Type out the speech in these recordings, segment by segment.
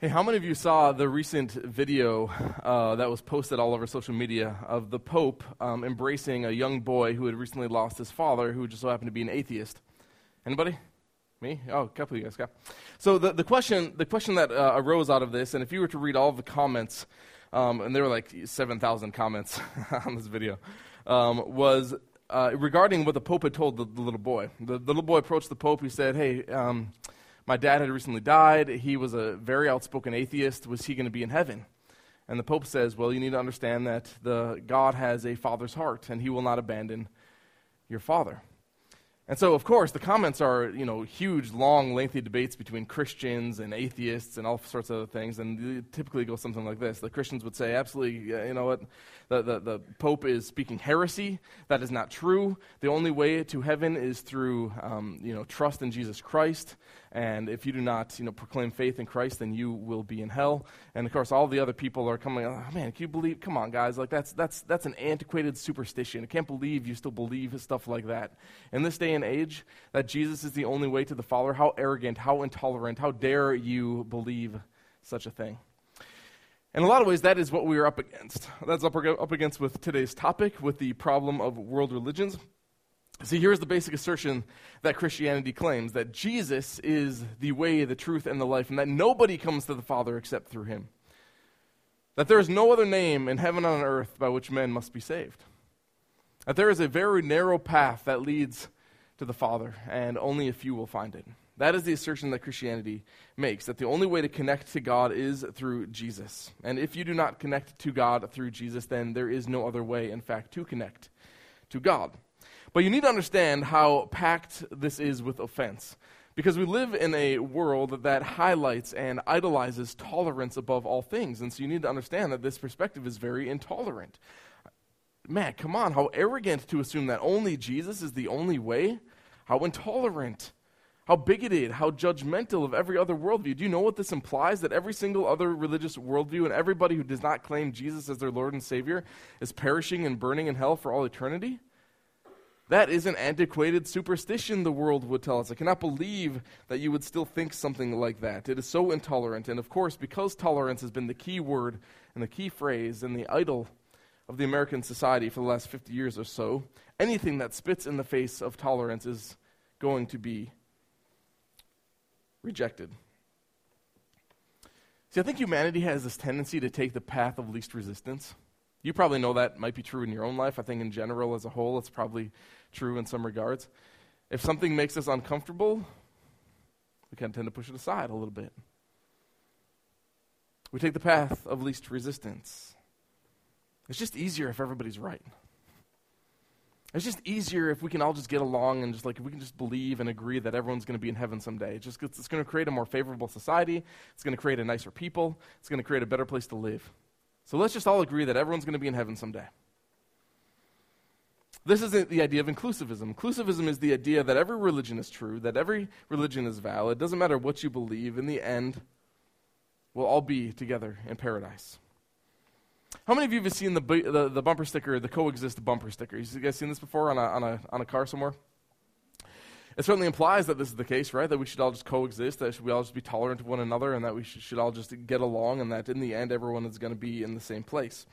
Hey, how many of you saw the recent video uh, that was posted all over social media of the Pope um, embracing a young boy who had recently lost his father, who just so happened to be an atheist? Anybody? Me? Oh, a couple of you guys. got. So the, the question the question that uh, arose out of this, and if you were to read all the comments, um, and there were like seven thousand comments on this video, um, was uh, regarding what the Pope had told the, the little boy. The, the, little boy approached the Pope. He said, "Hey." My dad had recently died. He was a very outspoken atheist. Was he going to be in heaven? And the Pope says, Well, you need to understand that the God has a father's heart, and he will not abandon your father. And so, of course, the comments are, you know, huge, long, lengthy debates between Christians and atheists and all sorts of other things. And typically go something like this. The Christians would say, absolutely, you know what, the, the, the Pope is speaking heresy. That is not true. The only way to heaven is through, um, you know, trust in Jesus Christ. And if you do not, you know, proclaim faith in Christ, then you will be in hell. And of course, all the other people are coming. Oh, man, can you believe? Come on, guys! Like that's that's that's an antiquated superstition. I can't believe you still believe stuff like that. In this day and age, that Jesus is the only way to the Father. How arrogant! How intolerant! How dare you believe such a thing? In a lot of ways, that is what we are up against. That's up, up against with today's topic, with the problem of world religions. See, here's the basic assertion that Christianity claims that Jesus is the way, the truth, and the life, and that nobody comes to the Father except through him. That there is no other name in heaven and on earth by which men must be saved. That there is a very narrow path that leads to the Father, and only a few will find it. That is the assertion that Christianity makes that the only way to connect to God is through Jesus. And if you do not connect to God through Jesus, then there is no other way, in fact, to connect to God. But you need to understand how packed this is with offense. Because we live in a world that highlights and idolizes tolerance above all things. And so you need to understand that this perspective is very intolerant. Man, come on, how arrogant to assume that only Jesus is the only way? How intolerant, how bigoted, how judgmental of every other worldview. Do you know what this implies? That every single other religious worldview and everybody who does not claim Jesus as their Lord and Savior is perishing and burning in hell for all eternity? That is an antiquated superstition, the world would tell us. I cannot believe that you would still think something like that. It is so intolerant. And of course, because tolerance has been the key word and the key phrase and the idol of the American society for the last 50 years or so, anything that spits in the face of tolerance is going to be rejected. See, I think humanity has this tendency to take the path of least resistance. You probably know that might be true in your own life. I think in general, as a whole, it's probably true in some regards. If something makes us uncomfortable, we kind of tend to push it aside a little bit. We take the path of least resistance. It's just easier if everybody's right. It's just easier if we can all just get along and just like if we can just believe and agree that everyone's going to be in heaven someday. It just it's going to create a more favorable society. It's going to create a nicer people. It's going to create a better place to live. So let's just all agree that everyone's going to be in heaven someday. This isn't the idea of inclusivism. Inclusivism is the idea that every religion is true, that every religion is valid. It doesn't matter what you believe, in the end, we'll all be together in paradise. How many of you have seen the, the, the bumper sticker, the coexist bumper sticker? You guys seen this before on a, on, a, on a car somewhere? It certainly implies that this is the case, right? That we should all just coexist, that we all just be tolerant of one another, and that we should, should all just get along, and that in the end, everyone is going to be in the same place.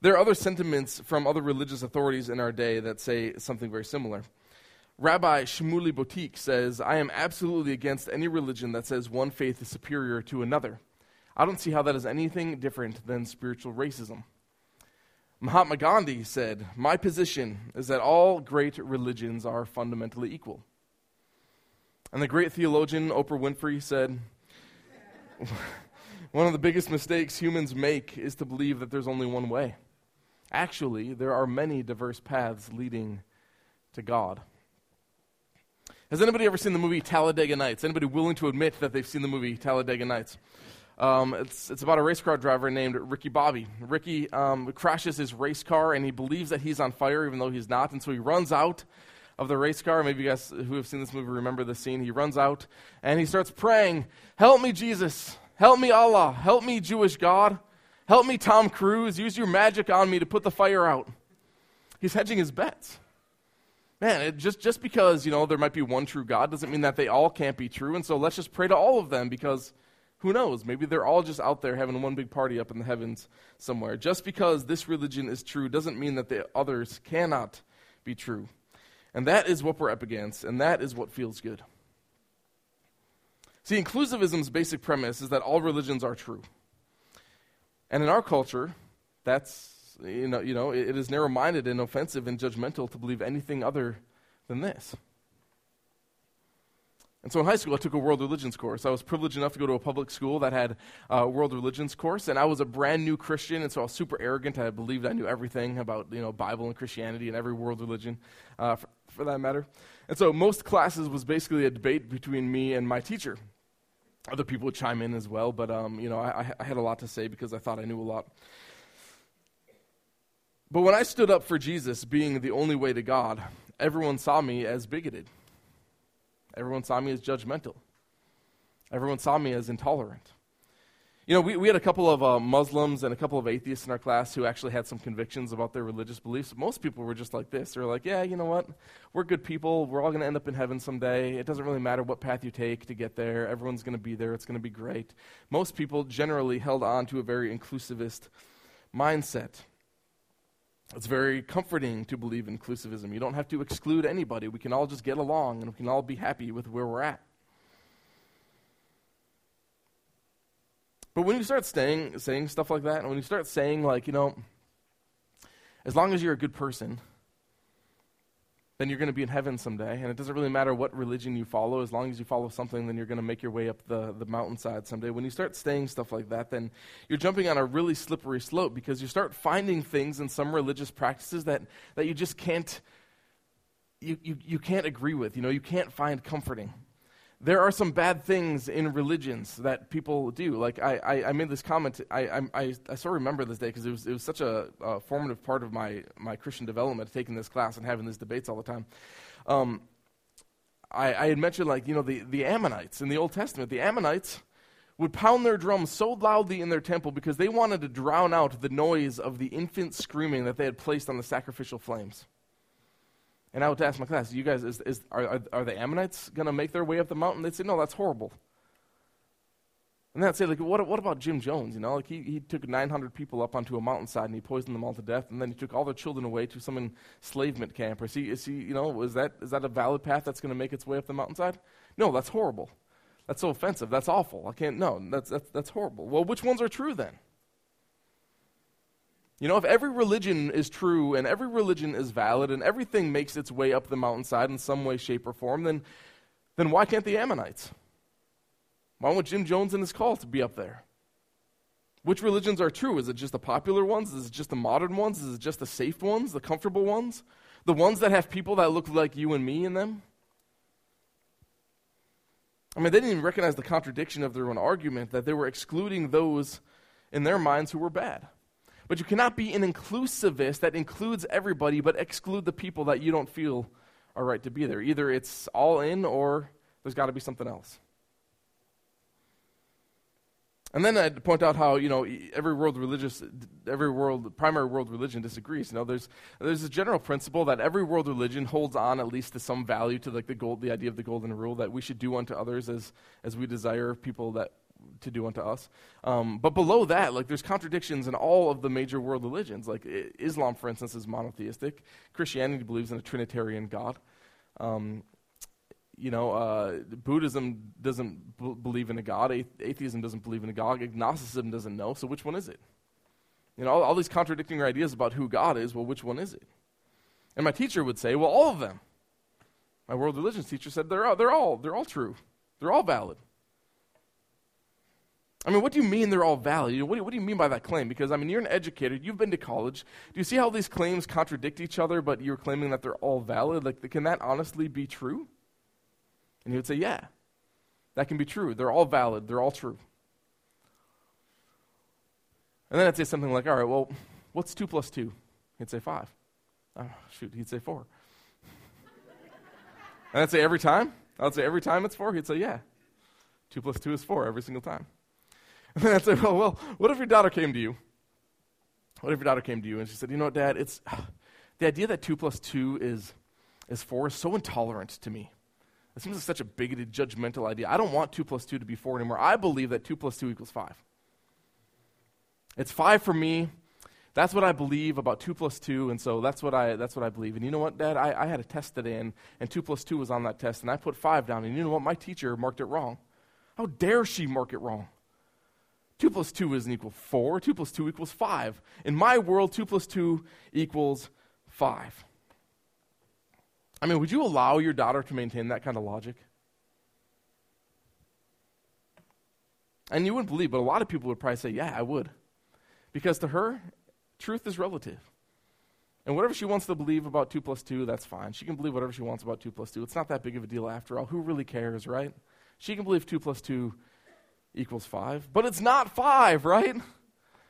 There are other sentiments from other religious authorities in our day that say something very similar. Rabbi Shmuley Boteach says, I am absolutely against any religion that says one faith is superior to another. I don't see how that is anything different than spiritual racism. Mahatma Gandhi said, My position is that all great religions are fundamentally equal. And the great theologian Oprah Winfrey said, One of the biggest mistakes humans make is to believe that there's only one way. Actually, there are many diverse paths leading to God. Has anybody ever seen the movie Talladega Nights? Anybody willing to admit that they've seen the movie Talladega Nights? Um, it's, it's about a race car driver named Ricky Bobby. Ricky um, crashes his race car and he believes that he's on fire even though he's not. And so he runs out of the race car. Maybe you guys who have seen this movie remember the scene. He runs out and he starts praying, Help me, Jesus. Help me, Allah. Help me, Jewish God. Help me, Tom Cruise. Use your magic on me to put the fire out. He's hedging his bets. Man, just, just because, you know, there might be one true God doesn't mean that they all can't be true. And so let's just pray to all of them because Who knows? Maybe they're all just out there having one big party up in the heavens somewhere. Just because this religion is true doesn't mean that the others cannot be true. And that is what we're up against, and that is what feels good. See, inclusivism's basic premise is that all religions are true. And in our culture, that's, you know, you know it, is narrow minded and offensive and judgmental to believe anything other than this. And so in high school, I took a world religions course. I was privileged enough to go to a public school that had a world religions course, and I was a brand new Christian, and so I was super arrogant. I believed I knew everything about you know Bible and Christianity and every world religion, uh, for, for that matter. And so most classes was basically a debate between me and my teacher. Other people would chime in as well, but um, you know I, I had a lot to say because I thought I knew a lot. But when I stood up for Jesus being the only way to God, everyone saw me as bigoted. Everyone saw me as judgmental. Everyone saw me as intolerant. You know, we, we had a couple of uh, Muslims and a couple of atheists in our class who actually had some convictions about their religious beliefs. Most people were just like this. They're like, yeah, you know what? We're good people. We're all going to end up in heaven someday. It doesn't really matter what path you take to get there. Everyone's going to be there. It's going to be great. Most people generally held on to a very inclusivist mindset. It's very comforting to believe in inclusivism. You don't have to exclude anybody. We can all just get along and we can all be happy with where we're at. But when you start saying, saying stuff like that, and when you start saying, like, you know, as long as you're a good person, then you're going to be in heaven someday. And it doesn't really matter what religion you follow. As long as you follow something, then you're going to make your way up the, the mountainside someday. When you start saying stuff like that, then you're jumping on a really slippery slope because you start finding things in some religious practices that, that you just can't, you, you, you can't agree with. You know, you can't find comforting there are some bad things in religions that people do. Like I, I, I made this comment. I, I, I, of remember this day because it was, it was such a, a, formative part of my, my Christian development, taking this class and having these debates all the time. Um, I, I had mentioned, like, you know, the, the Ammonites in the Old Testament. The Ammonites would pound their drums so loudly in their temple because they wanted to drown out the noise of the infant screaming that they had placed on the sacrificial flames. And I would ask my class, you guys, is, is, are, are, are, the Ammonites going to make their way up the mountain? They'd say, no, that's horrible. And then I'd say, like, what, what about Jim Jones? You know, like he, he took 900 people up onto a mountainside and he poisoned them all to death, and then he took all their children away to some enslavement camp. Is he, is he you know, is that, is that a valid path that's going to make its way up the mountainside? No, that's horrible. That's so offensive. That's awful. I can't, no, that's, that's, that's horrible. Well, which ones are true then? You know, if every religion is true and every religion is valid and everything makes its way up the mountainside in some way, shape, or form, then, then why can't the Ammonites? Why won't Jim Jones and his cult be up there? Which religions are true? Is it just the popular ones? Is it just the modern ones? Is it just the safe ones, the comfortable ones? The ones that have people that look like you and me in them? I mean, they didn't even recognize the contradiction of their own argument that they were excluding those in their minds who were bad. But you cannot be an inclusivist that includes everybody but exclude the people that you don't feel are right to be there. Either it's all in or there's got to be something else. And then I'd point out how you know every world religious, every world primary world religion disagrees. You know, there's there's a general principle that every world religion holds on at least to some value to like the gold, the idea of the golden rule that we should do unto others as as we desire people that to do unto us. Um, but below that, like there's contradictions in all of the major world religions. Like Islam, for instance, is monotheistic. Christianity believes in a Trinitarian God. Um, you know, uh, Buddhism doesn't b- believe in a God. atheism doesn't believe in a God. Agnosticism doesn't know. So which one is it? You know, all, all these contradicting ideas about who God is. Well, which one is it? And my teacher would say, well, all of them. My world religions teacher said they're all, they're all they're all true. They're all valid. I mean, what do you mean they're all valid? What do, you, what do you mean by that claim? Because, I mean, you're an educator, you've been to college. Do you see how these claims contradict each other, but you're claiming that they're all valid? Like, can that honestly be true? And he would say, yeah, that can be true. They're all valid, they're all true. And then I'd say something like, all right, well, what's 2 plus 2? He'd say 5. Oh, shoot, he'd say 4. and I'd say, every time? I'd say, every time it's 4? He'd say, yeah. 2 plus 2 is 4 every single time. And then I'd say, well, well, what if your daughter came to you? What if your daughter came to you and she said, you know what, Dad, it's the idea that 2 plus 2 is, is 4 is so intolerant to me. It seems like such a bigoted, judgmental idea. I don't want 2 plus 2 to be 4 anymore. I believe that 2 plus 2 equals 5. It's 5 for me. That's what I believe about 2 plus 2, and so that's what I, that's what I believe. And you know what, Dad? I, I had a test today, and, and 2 plus 2 was on that test, and I put 5 down, and you know what? My teacher marked it wrong. How dare she mark it wrong? 2 plus 2 isn't equal 4. 2 plus 2 equals 5. In my world, 2 plus 2 equals 5. I mean, would you allow your daughter to maintain that kind of logic? And you wouldn't believe, but a lot of people would probably say, yeah, I would. Because to her, truth is relative. And whatever she wants to believe about 2 plus 2, that's fine. She can believe whatever she wants about 2 plus 2. It's not that big of a deal after all. Who really cares, right? She can believe 2 plus 2 equals 5. But it's not 5, right?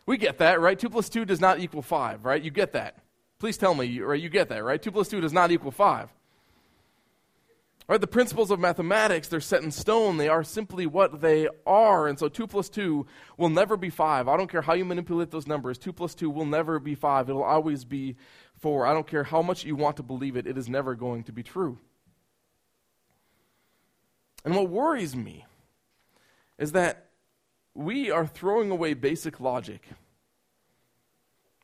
We get that, right? 2 plus 2 does not equal 5, right? You get that. Please tell me, right? You get that, right? 2 plus 2 does not equal 5. Right, the principles of mathematics, they're set in stone. They are simply what they are. And so 2 plus 2 will never be 5. I don't care how you manipulate those numbers. 2 plus 2 will never be 5. It'll always be 4. I don't care how much you want to believe it, it is never going to be true. And what worries me is that we are throwing away basic logic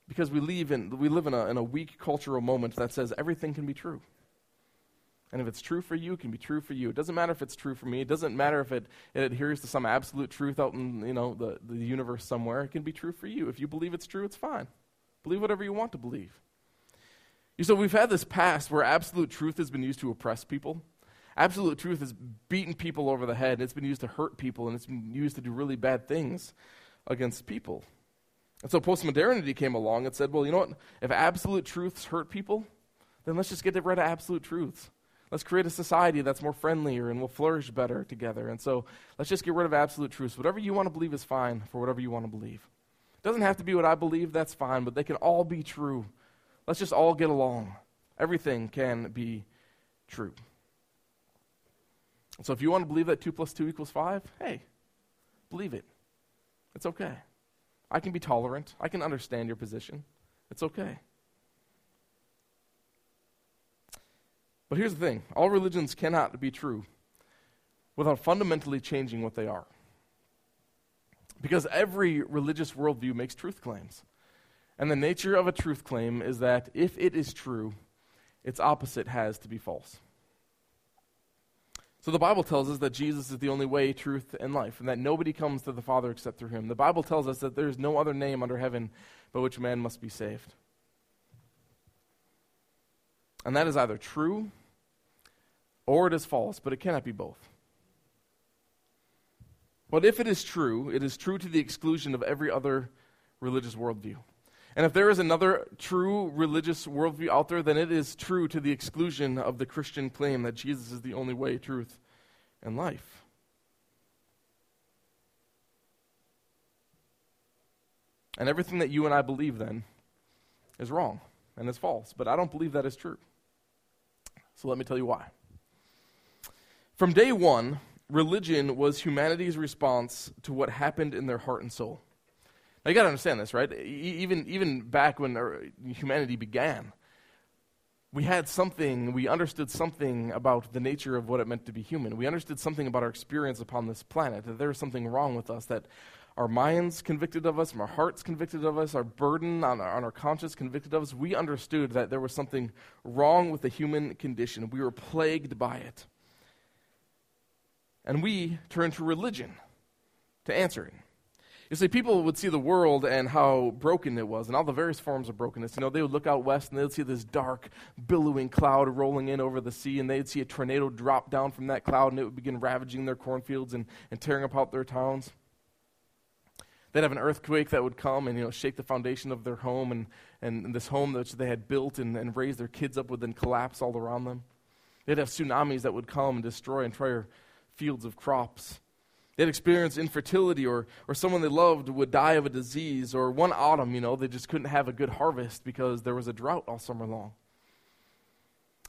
because we live in, we live in, a, in a weak cultural moment that says everything can be true. And if it's true for you, it can be true for you. It doesn't matter if it's true for me. It doesn't matter if it, it adheres to some absolute truth out in you know, the, the universe somewhere. It can be true for you. If you believe it's true, it's fine. Believe whatever you want to believe. You so we've had this past where absolute truth has been used to oppress people. Absolute truth has beaten people over the head. It's been used to hurt people, and it's been used to do really bad things against people. And so postmodernity came along and said, well, you know what? If absolute truths hurt people, then let's just get rid of absolute truths. Let's create a society that's more friendlier and will flourish better together. And so let's just get rid of absolute truths. Whatever you want to believe is fine for whatever you want to believe. It doesn't have to be what I believe, that's fine, but they can all be true. Let's just all get along. Everything can be true. So if you want to believe that 2 plus 2 equals 5, hey, believe it. It's okay. I can be tolerant. I can understand your position. It's okay. But here's the thing all religions cannot be true without fundamentally changing what they are. Because every religious worldview makes truth claims. And the nature of a truth claim is that if it is true, its opposite has to be false. So the Bible tells us that Jesus is the only way, truth, and life, and that nobody comes to the Father except through him. The Bible tells us that there is no other name under heaven by which man must be saved. And that is either true or it is false, but it cannot be both. But if it is true, it is true to the exclusion of every other religious worldview. And if there is another true religious worldview out there, then it is true to the exclusion of the Christian claim that Jesus is the only way, truth, and life. And everything that you and I believe then is wrong and is false. But I don't believe that is true. So let me tell you why. From day one, religion was humanity's response to what happened in their heart and soul. Now you got to understand this, right? even even back when uh, humanity began, we had something, we understood something about the nature of what it meant to be human. We understood something about our experience upon this planet, that there was something wrong with us, that our minds convicted of us, our hearts convicted of us, our burden on our, on our conscience convicted of us. We understood that there was something wrong with the human condition. We were plagued by it. And we turn to religion to answer it. You see, people would see the world and how broken it was, and all the various forms of brokenness. You know, they would look out west and they'd see this dark, billowing cloud rolling in over the sea, and they'd see a tornado drop down from that cloud, and it would begin ravaging their cornfields and, and tearing apart their towns. They'd have an earthquake that would come and you know shake the foundation of their home, and, and, this home that they had built and, and raised their kids up would then collapse all around them. They'd have tsunamis that would come and destroy entire fields of crops. They'd experience infertility, or, or someone they loved would die of a disease, or one autumn, you know, they just couldn't have a good harvest because there was a drought all summer long.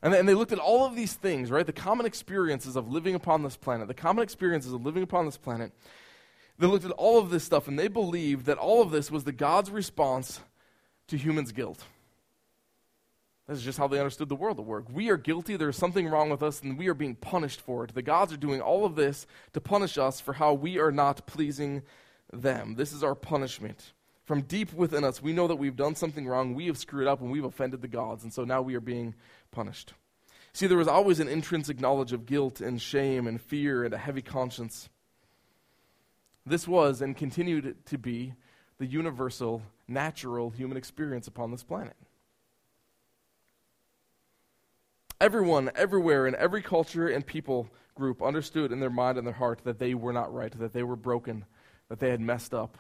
And they, and they looked at all of these things, right? The common experiences of living upon this planet, the common experiences of living upon this planet. They looked at all of this stuff and they believed that all of this was the God's response to humans' guilt. This is just how they understood the world to work. We are guilty, there's something wrong with us, and we are being punished for it. The gods are doing all of this to punish us for how we are not pleasing them. This is our punishment. From deep within us, we know that we've done something wrong, we have screwed up, and we've offended the gods, and so now we are being punished. See, there was always an intrinsic knowledge of guilt and shame and fear and a heavy conscience. This was and continued to be the universal, natural human experience upon this planet. Everyone, everywhere, in every culture and people group understood in their mind and their heart that they were not right, that they were broken, that they had messed up.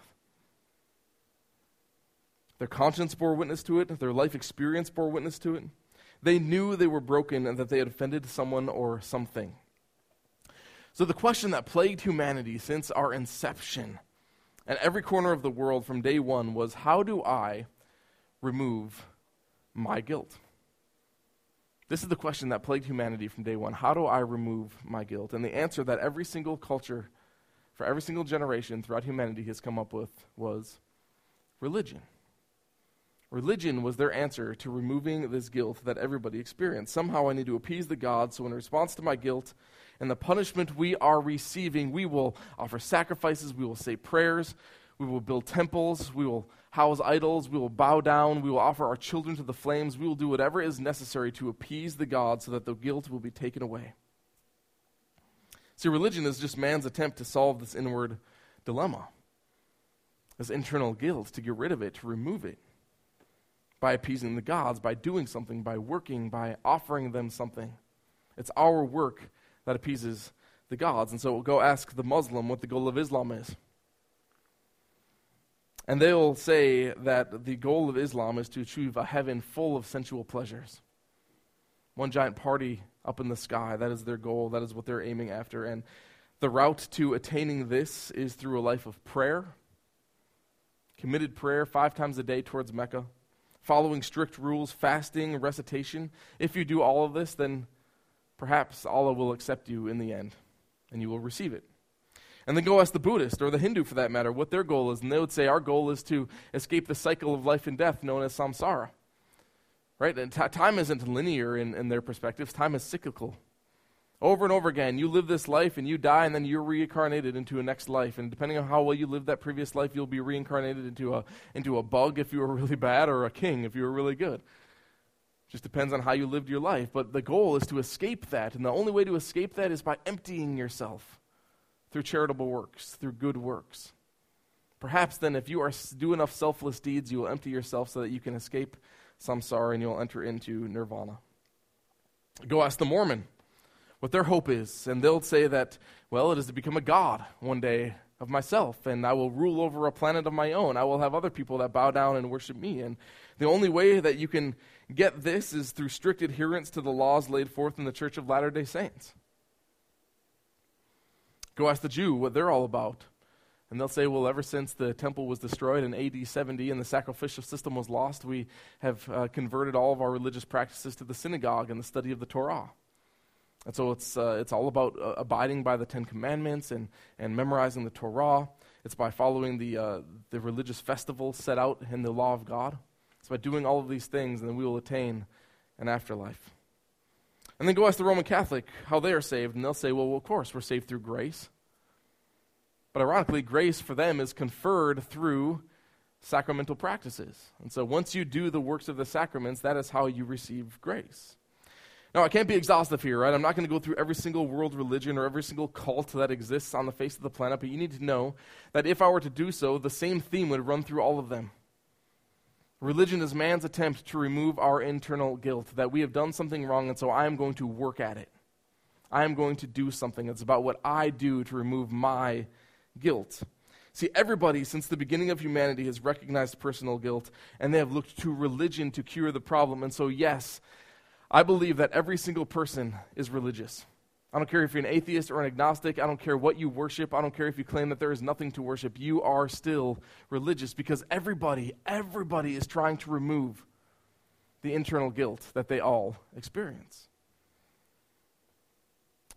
Their conscience bore witness to it, their life experience bore witness to it. They knew they were broken and that they had offended someone or something. So, the question that plagued humanity since our inception and every corner of the world from day one was how do I remove my guilt? This is the question that plagued humanity from day one. How do I remove my guilt? And the answer that every single culture, for every single generation throughout humanity has come up with was religion. Religion was their answer to removing this guilt that everybody experienced. Somehow I need to appease the gods, so in response to my guilt and the punishment we are receiving, we will offer sacrifices, we will say prayers, we will build temples, we will house idols, we will bow down, we will offer our children to the flames, we will do whatever is necessary to appease the gods so that the guilt will be taken away. See, religion is just man's attempt to solve this inward dilemma, this internal guilt, to get rid of it, to remove it by appeasing the gods, by doing something, by working, by offering them something. It's our work that appeases the gods. And so we'll go ask the Muslim what the goal of Islam is. And they'll say that the goal of Islam is to achieve a heaven full of sensual pleasures. One giant party up in the sky, that is their goal, that is what they're aiming after. And the route to attaining this is through a life of prayer, committed prayer five times a day towards Mecca, following strict rules, fasting, recitation. If you do all of this, then perhaps Allah will accept you in the end and you will receive it. And then go ask the Buddhist or the Hindu for that matter what their goal is. And they would say, Our goal is to escape the cycle of life and death known as samsara. Right? And t- time isn't linear in, in their perspectives, time is cyclical. Over and over again, you live this life and you die, and then you're reincarnated into a next life. And depending on how well you lived that previous life, you'll be reincarnated into a, into a bug if you were really bad or a king if you were really good. Just depends on how you lived your life. But the goal is to escape that. And the only way to escape that is by emptying yourself through charitable works, through good works. Perhaps then, if you are do enough selfless deeds, you will empty yourself so that you can escape samsara and you'll enter into nirvana. Go ask the Mormon what their hope is, and they'll say that, well, it is to become a god one day of myself, and I will rule over a planet of my own. I will have other people that bow down and worship me. And the only way that you can get this is through strict adherence to the laws laid forth in the Church of Latter day Saints. Go ask the Jew what they're all about. And they'll say, well, ever since the temple was destroyed in AD 70 and the sacrificial system was lost, we have uh, converted all of our religious practices to the synagogue and the study of the Torah. And so it's, uh, it's all about uh, abiding by the Ten Commandments and, and memorizing the Torah. It's by following the, uh, the religious festivals set out in the law of God. It's by doing all of these things, and then we will attain an afterlife. And then go ask the Roman Catholic how they are saved, and they'll say, well, well, of course, we're saved through grace. But ironically, grace for them is conferred through sacramental practices. And so once you do the works of the sacraments, that is how you receive grace. Now, I can't be exhaustive here, right? I'm not going to go through every single world religion or every single cult that exists on the face of the planet, but you need to know that if I were to do so, the same theme would run through all of them. Religion is man's attempt to remove our internal guilt, that we have done something wrong, and so I am going to work at it. I am going to do something. It's about what I do to remove my guilt. See, everybody since the beginning of humanity has recognized personal guilt, and they have looked to religion to cure the problem. And so, yes, I believe that every single person is religious. I don't care if you're an atheist or an agnostic. I don't care what you worship. I don't care if you claim that there is nothing to worship. You are still religious because everybody, everybody is trying to remove the internal guilt that they all experience.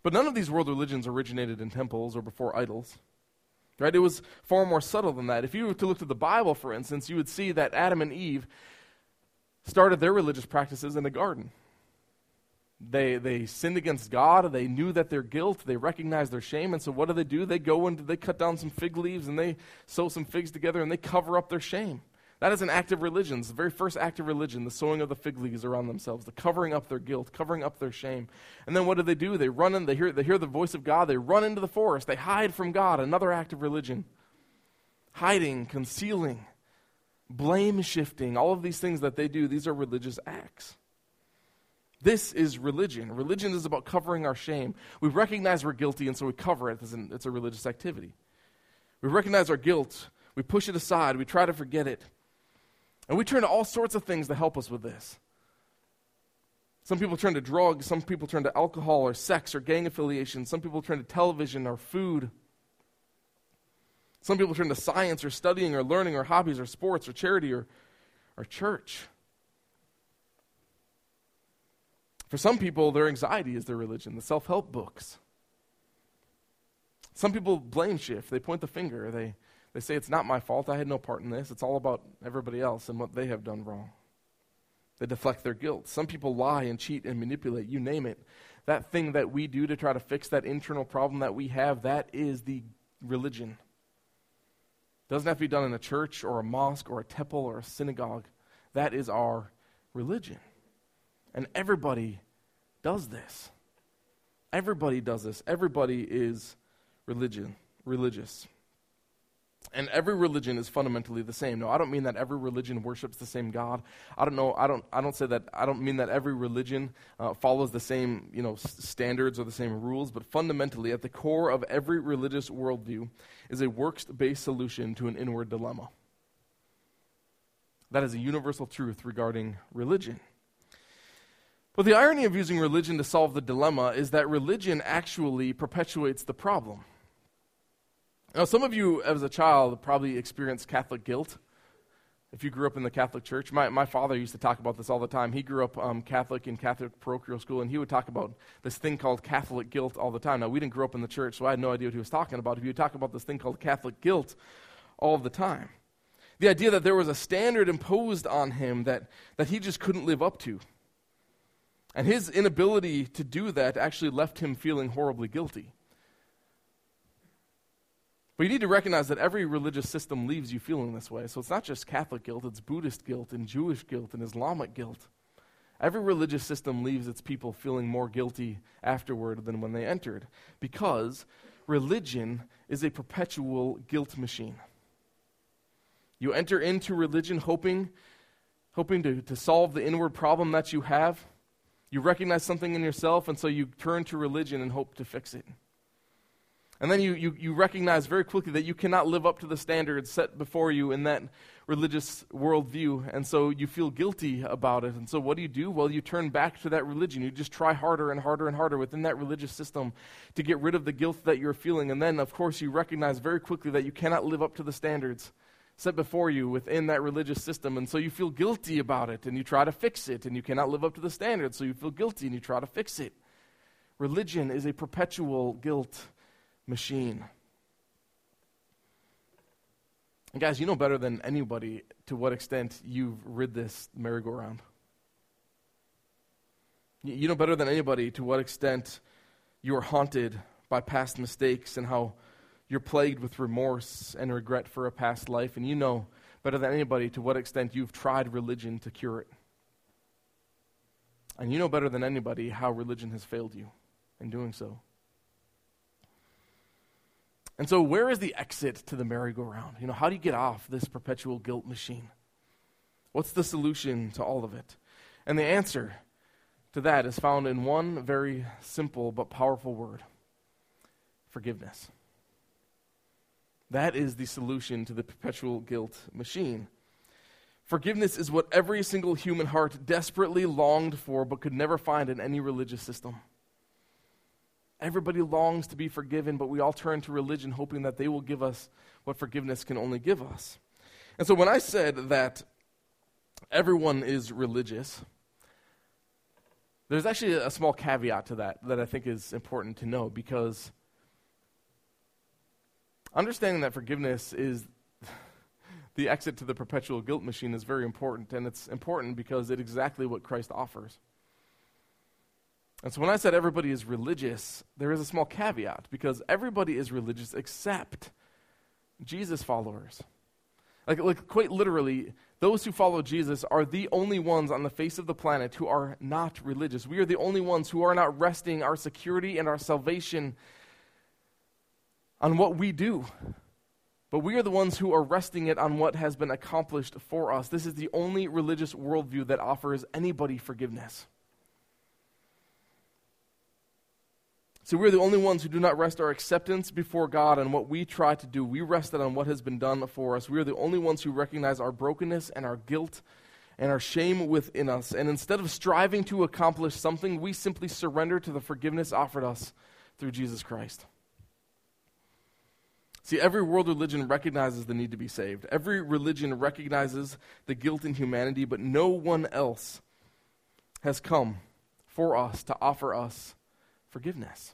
But none of these world religions originated in temples or before idols. Right? It was far more subtle than that. If you were to look to the Bible, for instance, you would see that Adam and Eve started their religious practices in a garden. They, they sinned against God. They knew that their guilt. They recognized their shame. And so, what do they do? They go and they cut down some fig leaves and they sew some figs together and they cover up their shame. That is an act of religion. It's the very first act of religion, the sewing of the fig leaves around themselves, the covering up their guilt, covering up their shame. And then what do they do? They run in, they hear, they hear the voice of God, they run into the forest, they hide from God, another act of religion. Hiding, concealing, blame shifting, all of these things that they do, these are religious acts. This is religion. Religion is about covering our shame. We recognize we're guilty, and so we cover it. It's a religious activity. We recognize our guilt, we push it aside, we try to forget it. And we turn to all sorts of things to help us with this. Some people turn to drugs, some people turn to alcohol or sex or gang affiliation, some people turn to television or food. Some people turn to science or studying or learning or hobbies or sports or charity or, or church. For some people, their anxiety is their religion, the self help books. Some people blame shift, they point the finger, they, they say, It's not my fault, I had no part in this, it's all about everybody else and what they have done wrong. They deflect their guilt. Some people lie and cheat and manipulate, you name it. That thing that we do to try to fix that internal problem that we have, that is the religion. It doesn't have to be done in a church or a mosque or a temple or a synagogue. That is our religion. And everybody does this. Everybody does this. Everybody is religion, religious. And every religion is fundamentally the same. No, I don't mean that every religion worships the same God. I don't know. I don't. I don't say that. I don't mean that every religion uh, follows the same, you know, s- standards or the same rules. But fundamentally, at the core of every religious worldview is a works-based solution to an inward dilemma. That is a universal truth regarding religion. But the irony of using religion to solve the dilemma is that religion actually perpetuates the problem. Now, some of you, as a child, probably experienced Catholic guilt. If you grew up in the Catholic Church, my, my father used to talk about this all the time. He grew up um, Catholic in Catholic parochial school, and he would talk about this thing called Catholic guilt all the time. Now, we didn't grow up in the church, so I had no idea what he was talking about. He would talk about this thing called Catholic guilt all the time. The idea that there was a standard imposed on him that, that he just couldn't live up to. And his inability to do that actually left him feeling horribly guilty. But you need to recognize that every religious system leaves you feeling this way. So it's not just Catholic guilt, it's Buddhist guilt and Jewish guilt and Islamic guilt. Every religious system leaves its people feeling more guilty afterward than when they entered because religion is a perpetual guilt machine. You enter into religion hoping, hoping to, to solve the inward problem that you have. You recognize something in yourself, and so you turn to religion and hope to fix it. And then you, you, you recognize very quickly that you cannot live up to the standards set before you in that religious worldview, and so you feel guilty about it. And so what do you do? Well, you turn back to that religion. You just try harder and harder and harder within that religious system to get rid of the guilt that you're feeling. And then, of course, you recognize very quickly that you cannot live up to the standards set before you within that religious system. And so you feel guilty about it and you try to fix it, and you cannot live up to the standard. so you feel guilty and you try to fix it. Religion is a perpetual guilt machine. And guys, you know better than anybody to what extent you've rid this merry-go-round. You know better than anybody to what extent you are haunted by past mistakes and how you're plagued with remorse and regret for a past life. And you know better than anybody to what extent you've tried religion to cure it. And you know better than anybody how religion has failed you in doing so. And so, where is the exit to the merry-go-round? You know, how do you get off this perpetual guilt machine? What's the solution to all of it? And the answer to that is found in one very simple but powerful word forgiveness. That is the solution to the perpetual guilt machine. Forgiveness is what every single human heart desperately longed for but could never find in any religious system. Everybody longs to be forgiven, but we all turn to religion hoping that they will give us what forgiveness can only give us. And so when I said that everyone is religious, there's actually a small caveat to that that I think is important to know because understanding that forgiveness is the exit to the perpetual guilt machine is very important, and it's important because it's exactly what Christ offers. And so when I said everybody is religious, there is a small caveat because everybody is religious except Jesus followers. Like, like quite literally, those who follow Jesus are the only ones on the face of the planet who are not religious. We are the only ones who are not resting our security and our salvation on what we do. But we are the ones who are resting it on what has been accomplished for us. This is the only religious worldview that offers anybody forgiveness. So we're the only ones who do not rest our acceptance before God on what we try to do. We rest it on what has been done for us. We are the only ones who recognize our brokenness and our guilt and our shame within us. And instead of striving to accomplish something, we simply surrender to the forgiveness offered us through Jesus Christ. See, every world religion recognizes the need to be saved. Every religion recognizes the guilt in humanity, but no one else has come for us to offer us forgiveness.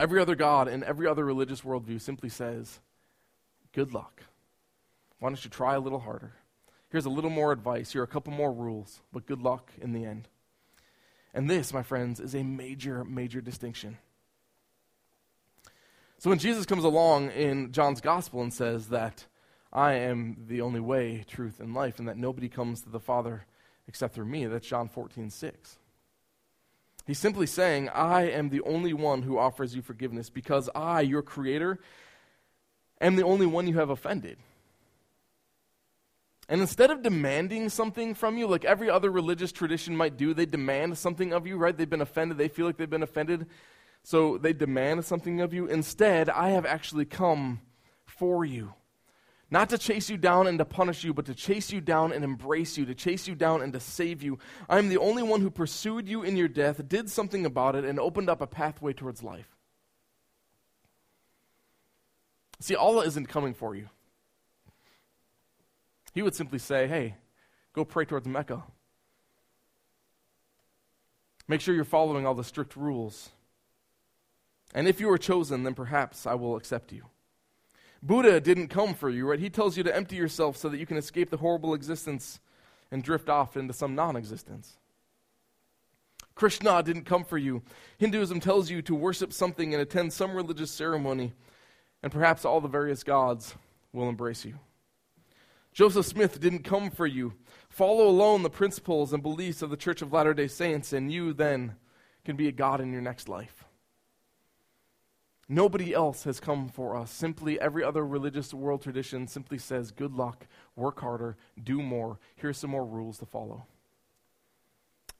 Every other God and every other religious worldview simply says, good luck. Why don't you try a little harder? Here's a little more advice. Here are a couple more rules, but good luck in the end. And this, my friends, is a major, major distinction. So when Jesus comes along in John's gospel and says that I am the only way, truth, and life, and that nobody comes to the Father except through me, that's John 14, 6. He's simply saying, I am the only one who offers you forgiveness because I, your creator, am the only one you have offended. And instead of demanding something from you, like every other religious tradition might do, they demand something of you, right? They've been offended. They feel like they've been offended. So they demand something of you. Instead, I have actually come for you. Not to chase you down and to punish you, but to chase you down and embrace you, to chase you down and to save you. I am the only one who pursued you in your death, did something about it, and opened up a pathway towards life. See, Allah isn't coming for you. He would simply say, hey, go pray towards Mecca. Make sure you're following all the strict rules. And if you are chosen, then perhaps I will accept you. Buddha didn't come for you, right? He tells you to empty yourself so that you can escape the horrible existence and drift off into some non existence. Krishna didn't come for you. Hinduism tells you to worship something and attend some religious ceremony, and perhaps all the various gods will embrace you. Joseph Smith didn't come for you. Follow alone the principles and beliefs of the Church of Latter day Saints, and you then can be a God in your next life. Nobody else has come for us. Simply, every other religious world tradition simply says, good luck, work harder, do more. Here's some more rules to follow.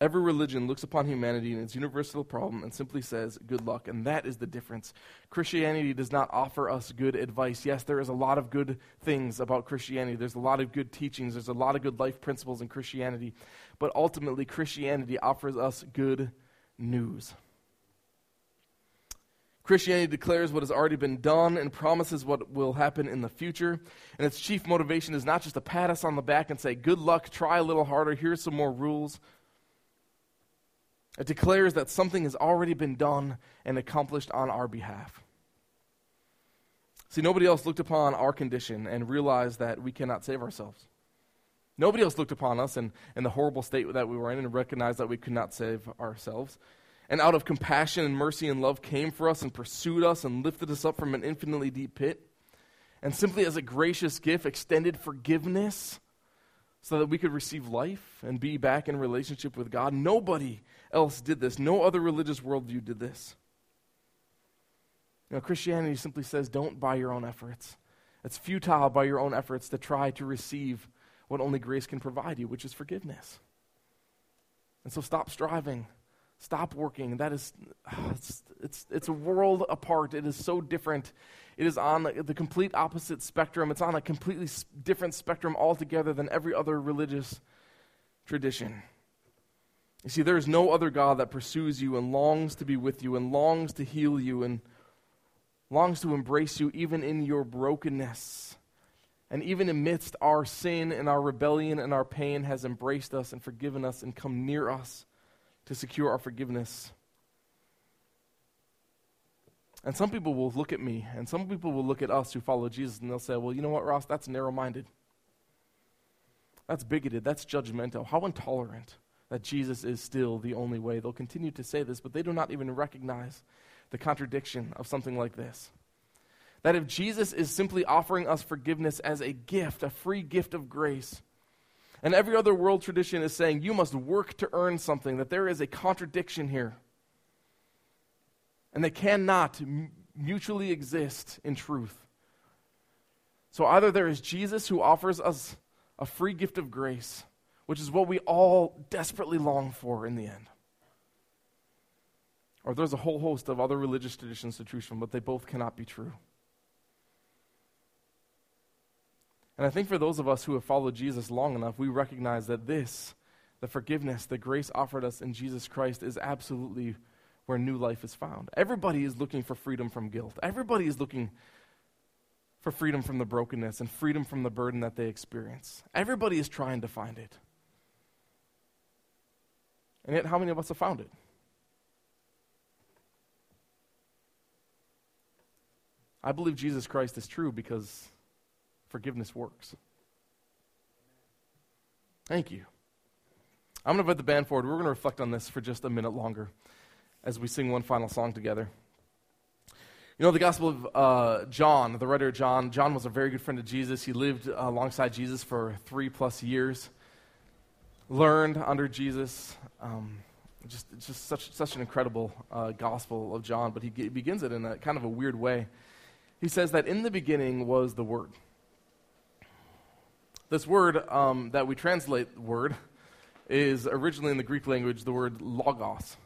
Every religion looks upon humanity and its universal problem and simply says, good luck. And that is the difference. Christianity does not offer us good advice. Yes, there is a lot of good things about Christianity. There's a lot of good teachings. There's a lot of good life principles in Christianity. But ultimately, Christianity offers us good news. Christianity declares what has already been done and promises what will happen in the future. And its chief motivation is not just to pat us on the back and say, Good luck, try a little harder, here's some more rules. It declares that something has already been done and accomplished on our behalf. See, nobody else looked upon our condition and realized that we cannot save ourselves. Nobody else looked upon us and, and the horrible state that we were in and recognized that we could not save ourselves and out of compassion and mercy and love came for us and pursued us and lifted us up from an infinitely deep pit, and simply as a gracious gift extended forgiveness so that we could receive life and be back in relationship with God. Nobody else did this. No other religious worldview did this. You know, Christianity simply says don't by your own efforts. It's futile by your own efforts to try to receive what only grace can provide you, which is forgiveness. And so stop striving Stop working. That is, ah, it's, it's, it's a world apart. It is so different. It is on the complete opposite spectrum. It's on a completely different spectrum altogether than every other religious tradition. You see, there is no other God that pursues you and longs to be with you and longs to heal you and longs to embrace you even in your brokenness. And even amidst our sin and our rebellion and our pain, has embraced us and forgiven us and come near us to secure our forgiveness. And some people will look at me, and some people will look at us who follow Jesus, and they'll say, Well, you know what, Ross? That's narrow minded. That's bigoted. That's judgmental. How intolerant that Jesus is still the only way. They'll continue to say this, but they do not even recognize the contradiction of something like this. That if Jesus is simply offering us forgiveness as a gift, a free gift of grace, and every other world tradition is saying you must work to earn something, that there is a contradiction here. And they cannot m- mutually exist in truth. So either there is Jesus who offers us a free gift of grace, which is what we all desperately long for in the end. Or there's a whole host of other religious traditions to choose from, but they both cannot be true. And I think for those of us who have followed Jesus long enough, we recognize that this, the forgiveness, the grace offered us in Jesus Christ, is absolutely where new life is found. Everybody is looking for freedom from guilt. Everybody is looking for freedom from the brokenness and freedom from the burden that they experience. Everybody is trying to find it. And yet, how many of us have found it? I believe Jesus Christ is true because forgiveness works. Thank you. I'm going to invite the band forward. We're going to reflect on this for just a minute longer as we sing one final song together. You know, the Gospel of uh, John, the writer John, John was a very good friend of Jesus. He lived uh, alongside Jesus for three plus years, learned under Jesus. Um, just, just such, such an incredible uh, Gospel of John, but he begins it in a kind of a weird way. He says that in the beginning was the Word. This word um, that we translate word is originally in the Greek language the word logos.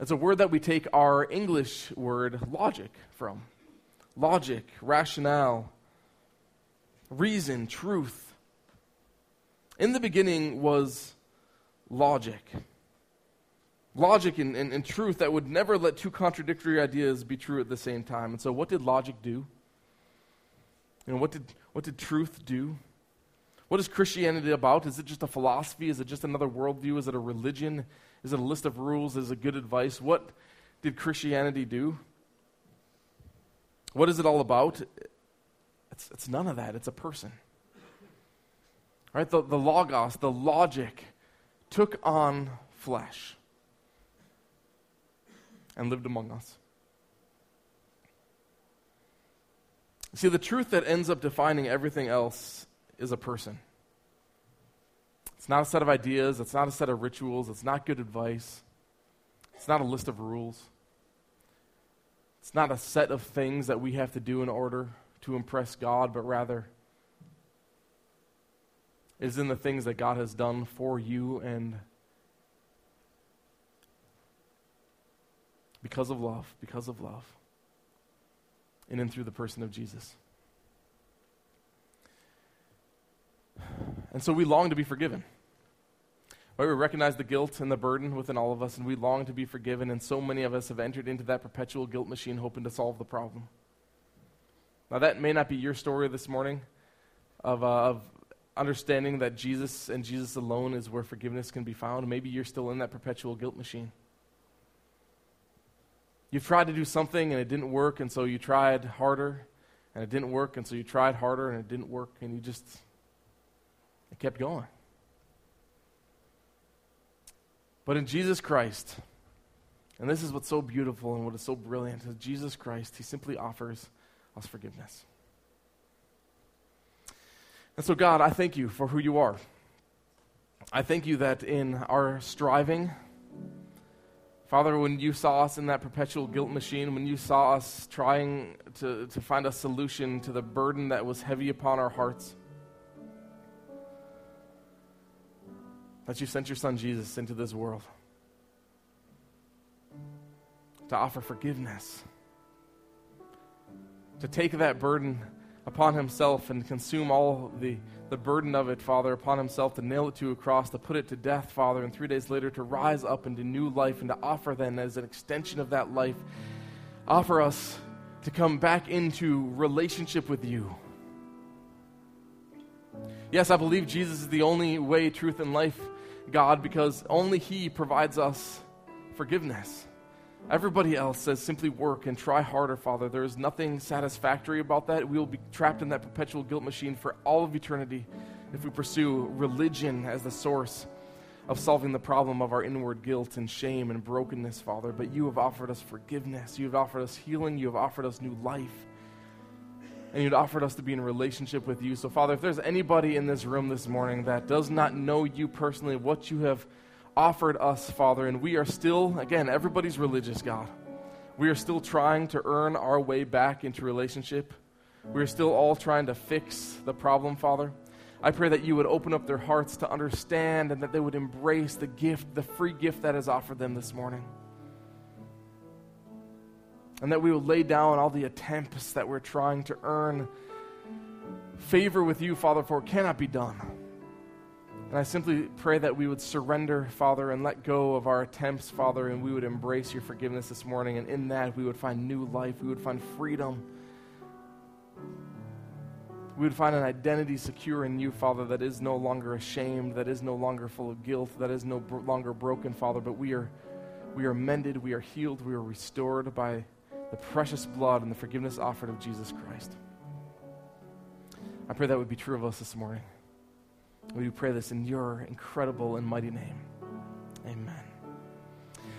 It's a word that we take our English word logic from. Logic, rationale, reason, truth. In the beginning was logic. Logic and, and, and, truth that would never let two contradictory ideas be true at the same time. And so, what did logic do? And what did, what did truth do? What is Christianity about? Is it just a philosophy? Is it just another worldview? Is it a religion? Is it a list of rules? Is it good advice? What did Christianity do? What is it all about? It's, it's none of that. It's a person. Right? The, the logos, the logic, took on flesh and lived among us. See, the truth that ends up defining everything else is a person. It's not a set of ideas, it's not a set of rituals, it's not good advice, it's not a list of rules. It's not a set of things that we have to do in order to impress God, but rather is in the things that God has done for you and because of love, because of love, and in through the person of Jesus. And so we long to be forgiven. Right? We recognize the guilt and the burden within all of us, and we long to be forgiven, and so many of us have entered into that perpetual guilt machine hoping to solve the problem. Now, that may not be your story this morning of, uh, of understanding that Jesus and Jesus alone is where forgiveness can be found. Maybe you're still in that perpetual guilt machine. You've tried to do something and it didn't work, and so you tried harder, and it didn't work, and so you tried harder and it didn't work, and you just it kept going. But in Jesus Christ, and this is what's so beautiful and what is so brilliant, is Jesus Christ, He simply offers us forgiveness. And so, God, I thank you for who you are. I thank you that in our striving, Father, when you saw us in that perpetual guilt machine, when you saw us trying to, to find a solution to the burden that was heavy upon our hearts, that you sent your son Jesus into this world to offer forgiveness, to take that burden upon himself and consume all the, the burden of it, Father, upon himself, to nail it to a cross, to put it to death, Father, and three days later to rise up into new life and to offer then as an extension of that life, offer us to come back into relationship with you. Yes, I believe Jesus is the only way, truth, and life God because only He provides us forgiveness. Everybody else says simply work and try harder, Father. There is nothing satisfactory about that. We will be trapped in that perpetual guilt machine for all of eternity if we pursue religion as the source of solving the problem of our inward guilt and shame and brokenness, Father. But you have offered us forgiveness. You have offered us healing. You have offered us new life. And you'd offered us to be in relationship with you. So, Father, if there's anybody in this room this morning that does not know you personally, what you have offered us, Father, and we are still, again, everybody's religious, God. We are still trying to earn our way back into relationship. We are still all trying to fix the problem, Father. I pray that you would open up their hearts to understand and that they would embrace the gift, the free gift that is offered them this morning. And that we would lay down all the attempts that we're trying to earn favor with you, Father, for it cannot be done. And I simply pray that we would surrender, Father, and let go of our attempts, Father, and we would embrace your forgiveness this morning. And in that, we would find new life, we would find freedom. We would find an identity secure in you, Father, that is no longer ashamed, that is no longer full of guilt, that is no longer broken, Father, but we are, we are mended, we are healed, we are restored by the precious blood and the forgiveness offered of Jesus Christ. I pray that would be true of us this morning. We do pray this in your incredible and mighty name. Amen.